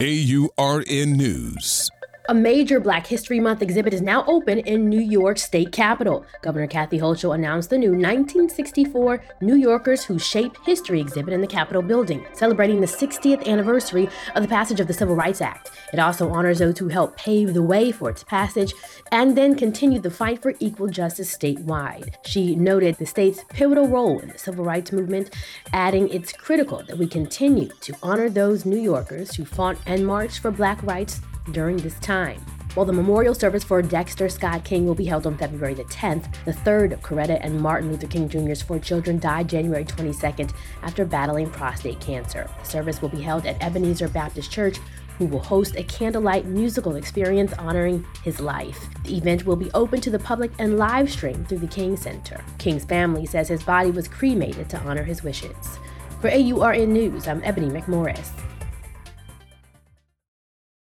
AURN News. A major Black History Month exhibit is now open in New York State Capitol. Governor Kathy Hochul announced the new 1964 New Yorkers Who Shaped History exhibit in the Capitol building, celebrating the 60th anniversary of the passage of the Civil Rights Act. It also honors those who helped pave the way for its passage and then continued the fight for equal justice statewide. She noted the state's pivotal role in the civil rights movement, adding it's critical that we continue to honor those New Yorkers who fought and marched for Black rights during this time. While the memorial service for Dexter Scott King will be held on February the 10th, the third of Coretta and Martin Luther King Jr.'s four children died January 22nd after battling prostate cancer. The service will be held at Ebenezer Baptist Church, who will host a candlelight musical experience honoring his life. The event will be open to the public and live streamed through the King Center. King's family says his body was cremated to honor his wishes. For AURN News, I'm Ebony McMorris.